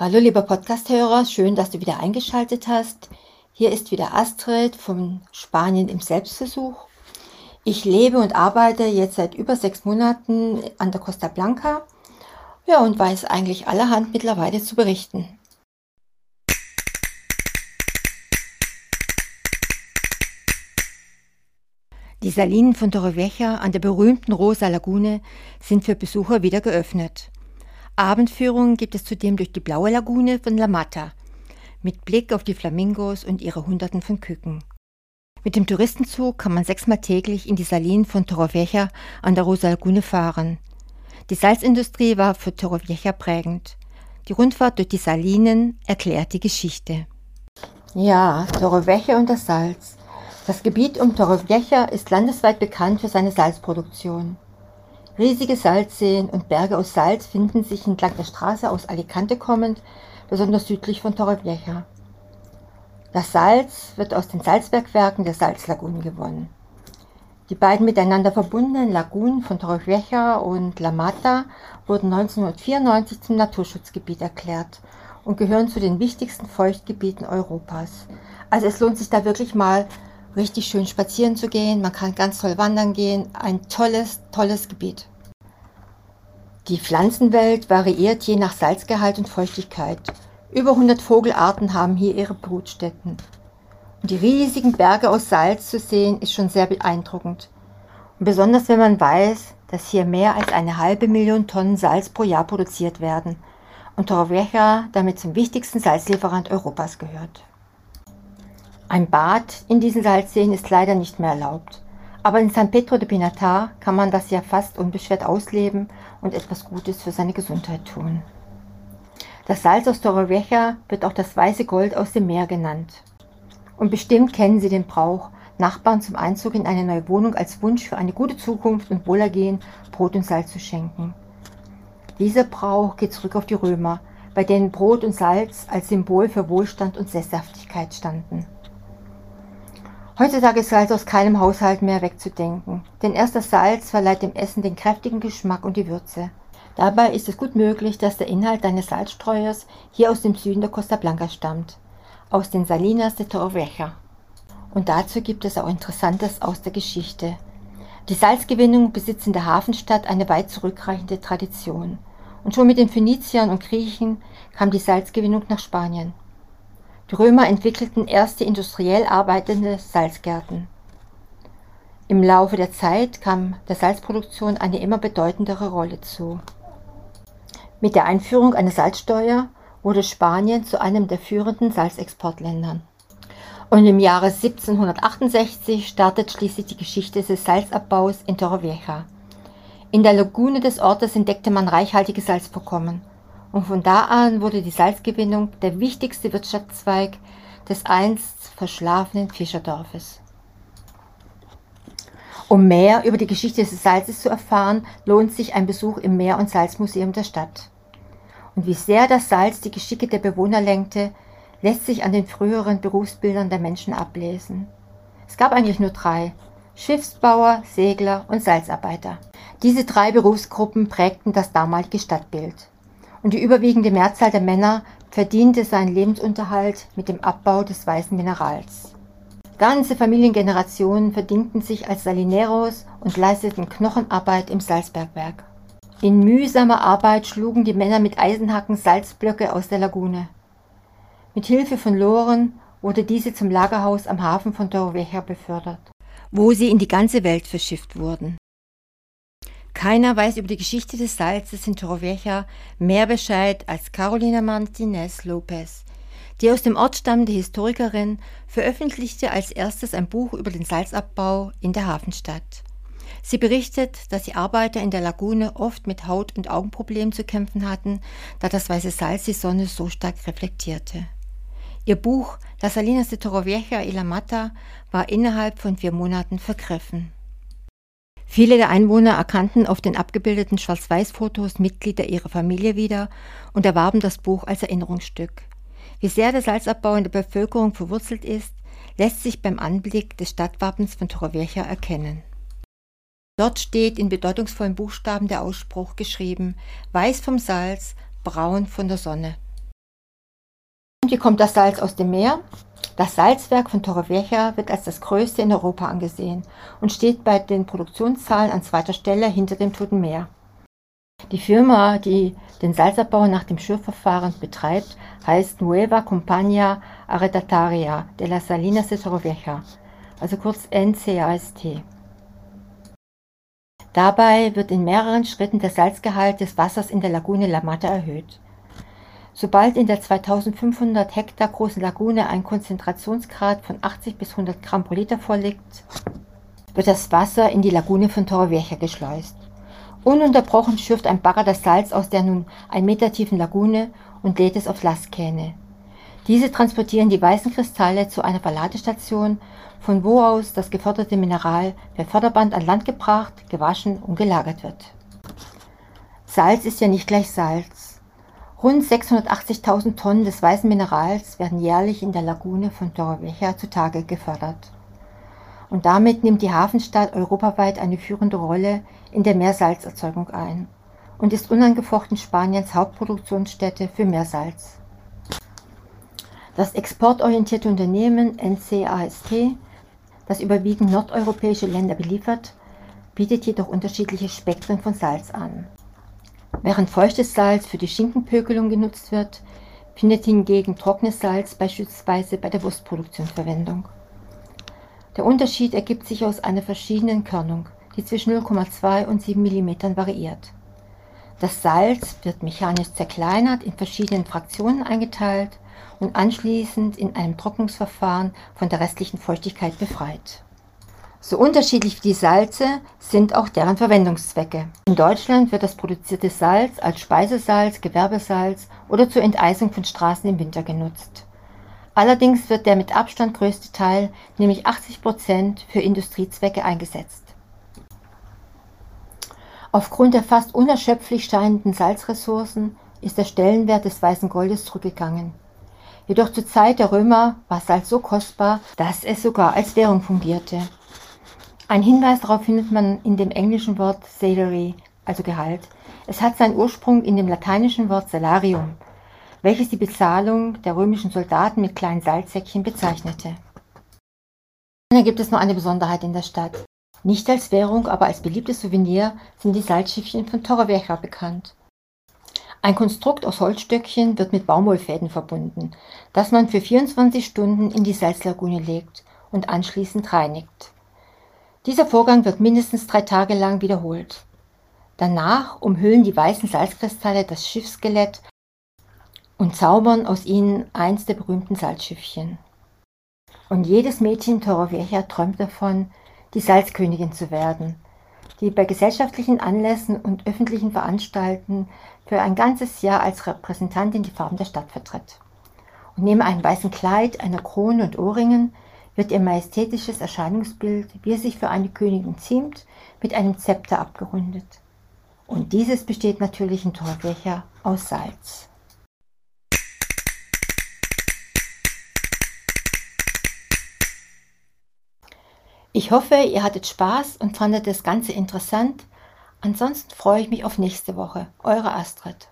Hallo lieber Podcasthörer, schön, dass du wieder eingeschaltet hast. Hier ist wieder Astrid von Spanien im Selbstversuch. Ich lebe und arbeite jetzt seit über sechs Monaten an der Costa Blanca. Ja, und weiß eigentlich allerhand mittlerweile zu berichten. Die Salinen von Torrevieja an der berühmten Rosa Lagune sind für Besucher wieder geöffnet. Abendführungen gibt es zudem durch die blaue Lagune von La Mata mit Blick auf die Flamingos und ihre Hunderten von Küken. Mit dem Touristenzug kann man sechsmal täglich in die Salinen von Torrevieja an der Rosa Lagune fahren. Die Salzindustrie war für Torrevieja prägend. Die Rundfahrt durch die Salinen erklärt die Geschichte. Ja, Torrevieja und das Salz. Das Gebiet um Torrevieja ist landesweit bekannt für seine Salzproduktion. Riesige Salzseen und Berge aus Salz finden sich entlang der Straße aus Alicante kommend, besonders südlich von Torrevieja. Das Salz wird aus den Salzbergwerken der Salzlagunen gewonnen. Die beiden miteinander verbundenen Lagunen von Torrevieja und La Mata wurden 1994 zum Naturschutzgebiet erklärt und gehören zu den wichtigsten Feuchtgebieten Europas. Also es lohnt sich da wirklich mal richtig schön spazieren zu gehen. Man kann ganz toll wandern gehen. Ein tolles, tolles Gebiet. Die Pflanzenwelt variiert je nach Salzgehalt und Feuchtigkeit. Über 100 Vogelarten haben hier ihre Brutstätten. Und die riesigen Berge aus Salz zu sehen, ist schon sehr beeindruckend. Und besonders wenn man weiß, dass hier mehr als eine halbe Million Tonnen Salz pro Jahr produziert werden und Torrevieja damit zum wichtigsten Salzlieferant Europas gehört. Ein Bad in diesen Salzseen ist leider nicht mehr erlaubt. Aber in San Pedro de Pinatar kann man das ja fast unbeschwert ausleben und etwas Gutes für seine Gesundheit tun. Das Salz aus Torrevieja wird auch das weiße Gold aus dem Meer genannt. Und bestimmt kennen Sie den Brauch, Nachbarn zum Einzug in eine neue Wohnung als Wunsch für eine gute Zukunft und Wohlergehen Brot und Salz zu schenken. Dieser Brauch geht zurück auf die Römer, bei denen Brot und Salz als Symbol für Wohlstand und Sesshaftigkeit standen. Heutzutage ist Salz aus keinem Haushalt mehr wegzudenken, denn erst das Salz verleiht dem Essen den kräftigen Geschmack und die Würze. Dabei ist es gut möglich, dass der Inhalt deines Salzstreuers hier aus dem Süden der Costa Blanca stammt, aus den Salinas de Torrevieja. Und dazu gibt es auch Interessantes aus der Geschichte. Die Salzgewinnung besitzt in der Hafenstadt eine weit zurückreichende Tradition. Und schon mit den Phöniziern und Griechen kam die Salzgewinnung nach Spanien. Die Römer entwickelten erste industriell arbeitende Salzgärten. Im Laufe der Zeit kam der Salzproduktion eine immer bedeutendere Rolle zu. Mit der Einführung einer Salzsteuer wurde Spanien zu einem der führenden Salzexportländern. Und im Jahre 1768 startet schließlich die Geschichte des Salzabbaus in Torrevieja. In der Lagune des Ortes entdeckte man reichhaltige Salzvorkommen und von da an wurde die Salzgewinnung der wichtigste Wirtschaftszweig des einst verschlafenen Fischerdorfes. Um mehr über die Geschichte des Salzes zu erfahren, lohnt sich ein Besuch im Meer- und Salzmuseum der Stadt. Und wie sehr das Salz die Geschicke der Bewohner lenkte, lässt sich an den früheren Berufsbildern der Menschen ablesen. Es gab eigentlich nur drei, Schiffsbauer, Segler und Salzarbeiter. Diese drei Berufsgruppen prägten das damalige Stadtbild und die überwiegende Mehrzahl der Männer verdiente seinen Lebensunterhalt mit dem Abbau des weißen Minerals. Ganze Familiengenerationen verdingten sich als Salineros und leisteten Knochenarbeit im Salzbergwerk. In mühsamer Arbeit schlugen die Männer mit Eisenhacken Salzblöcke aus der Lagune. Mit Hilfe von Loren wurde diese zum Lagerhaus am Hafen von Torrevieja befördert, wo sie in die ganze Welt verschifft wurden. Keiner weiß über die Geschichte des Salzes in Torrevieja mehr Bescheid als Carolina Martinez Lopez. Die aus dem Ort stammende Historikerin veröffentlichte als erstes ein Buch über den Salzabbau in der Hafenstadt. Sie berichtet, dass die Arbeiter in der Lagune oft mit Haut- und Augenproblemen zu kämpfen hatten, da das weiße Salz die Sonne so stark reflektierte. Ihr Buch Las Salinas de Torrevieja y la Mata war innerhalb von vier Monaten vergriffen. Viele der Einwohner erkannten auf den abgebildeten Schwarz-Weiß-Fotos Mitglieder ihrer Familie wieder und erwarben das Buch als Erinnerungsstück. Wie sehr der Salzabbau in der Bevölkerung verwurzelt ist, lässt sich beim Anblick des Stadtwappens von Torrevieja erkennen. Dort steht in bedeutungsvollen Buchstaben der Ausspruch geschrieben: Weiß vom Salz, braun von der Sonne. Und wie kommt das Salz aus dem Meer? Das Salzwerk von Torrevieja wird als das größte in Europa angesehen und steht bei den Produktionszahlen an zweiter Stelle hinter dem Toten Meer. Die Firma, die den Salzabbau nach dem Schürfverfahren betreibt, heißt Nueva Compañía Arrendataria de las Salinas de Torrevieja, also kurz NCAST. Dabei wird in mehreren Schritten der Salzgehalt des Wassers in der Lagune La Mata erhöht. Sobald in der 2500 Hektar großen Lagune ein Konzentrationsgrad von 80 bis 100 Gramm pro Liter vorliegt, wird das Wasser in die Lagune von Torrevieja geschleust. Ununterbrochen schürft ein Bagger das Salz aus der nun ein Meter tiefen Lagune und lädt es auf Lastkähne. Diese transportieren die weißen Kristalle zu einer Verladestation, von wo aus das geförderte Mineral per Förderband an Land gebracht, gewaschen und gelagert wird. Salz ist ja nicht gleich Salz. Rund 680.000 Tonnen des weißen Minerals werden jährlich in der Lagune von Torrevieja zutage gefördert. Und damit nimmt die Hafenstadt europaweit eine führende Rolle in der Meersalzerzeugung ein und ist unangefochten Spaniens Hauptproduktionsstätte für Meersalz. Das exportorientierte Unternehmen NCAST, das überwiegend nordeuropäische Länder beliefert, bietet jedoch unterschiedliche Spektren von Salz an. Während feuchtes Salz für die Schinkenpökelung genutzt wird, findet hingegen trockenes Salz beispielsweise bei der Wurstproduktion Verwendung. Der Unterschied ergibt sich aus einer verschiedenen Körnung, die zwischen 0,2 und 7 mm variiert. Das Salz wird mechanisch zerkleinert, in verschiedenen Fraktionen eingeteilt und anschließend in einem Trocknungsverfahren von der restlichen Feuchtigkeit befreit. So unterschiedlich wie die Salze sind auch deren Verwendungszwecke. In Deutschland wird das produzierte Salz als Speisesalz, Gewerbesalz oder zur Enteisung von Straßen im Winter genutzt. Allerdings wird der mit Abstand größte Teil, nämlich 80 Prozent, für Industriezwecke eingesetzt. Aufgrund der fast unerschöpflich steinenden Salzressourcen ist der Stellenwert des weißen Goldes zurückgegangen. Jedoch zur Zeit der Römer war Salz so kostbar, dass es sogar als Währung fungierte. Ein Hinweis darauf findet man in dem englischen Wort salary, also Gehalt. Es hat seinen Ursprung in dem lateinischen Wort salarium, welches die Bezahlung der römischen Soldaten mit kleinen Salzsäckchen bezeichnete. Dann gibt es noch eine Besonderheit in der Stadt. Nicht als Währung, aber als beliebtes Souvenir sind die Salzschiffchen von Torrevieja bekannt. Ein Konstrukt aus Holzstöckchen wird mit Baumwollfäden verbunden, das man für 24 Stunden in die Salzlagune legt und anschließend reinigt. Dieser Vorgang wird mindestens drei Tage lang wiederholt. Danach umhüllen die weißen Salzkristalle das Schiffsskelett und zaubern aus ihnen eins der berühmten Salzschiffchen. Und jedes Mädchen Torrevieja träumt davon, die Salzkönigin zu werden, die bei gesellschaftlichen Anlässen und öffentlichen Veranstaltungen für ein ganzes Jahr als Repräsentantin die Farben der Stadt vertritt. Und neben einem weißen Kleid, einer Krone und Ohrringen wird ihr majestätisches Erscheinungsbild, wie es sich für eine Königin ziemt, mit einem Zepter abgerundet. Und dieses besteht natürlich in Torfächer aus Salz. Ich hoffe, ihr hattet Spaß und fandet das Ganze interessant. Ansonsten freue ich mich auf nächste Woche. Eure Astrid.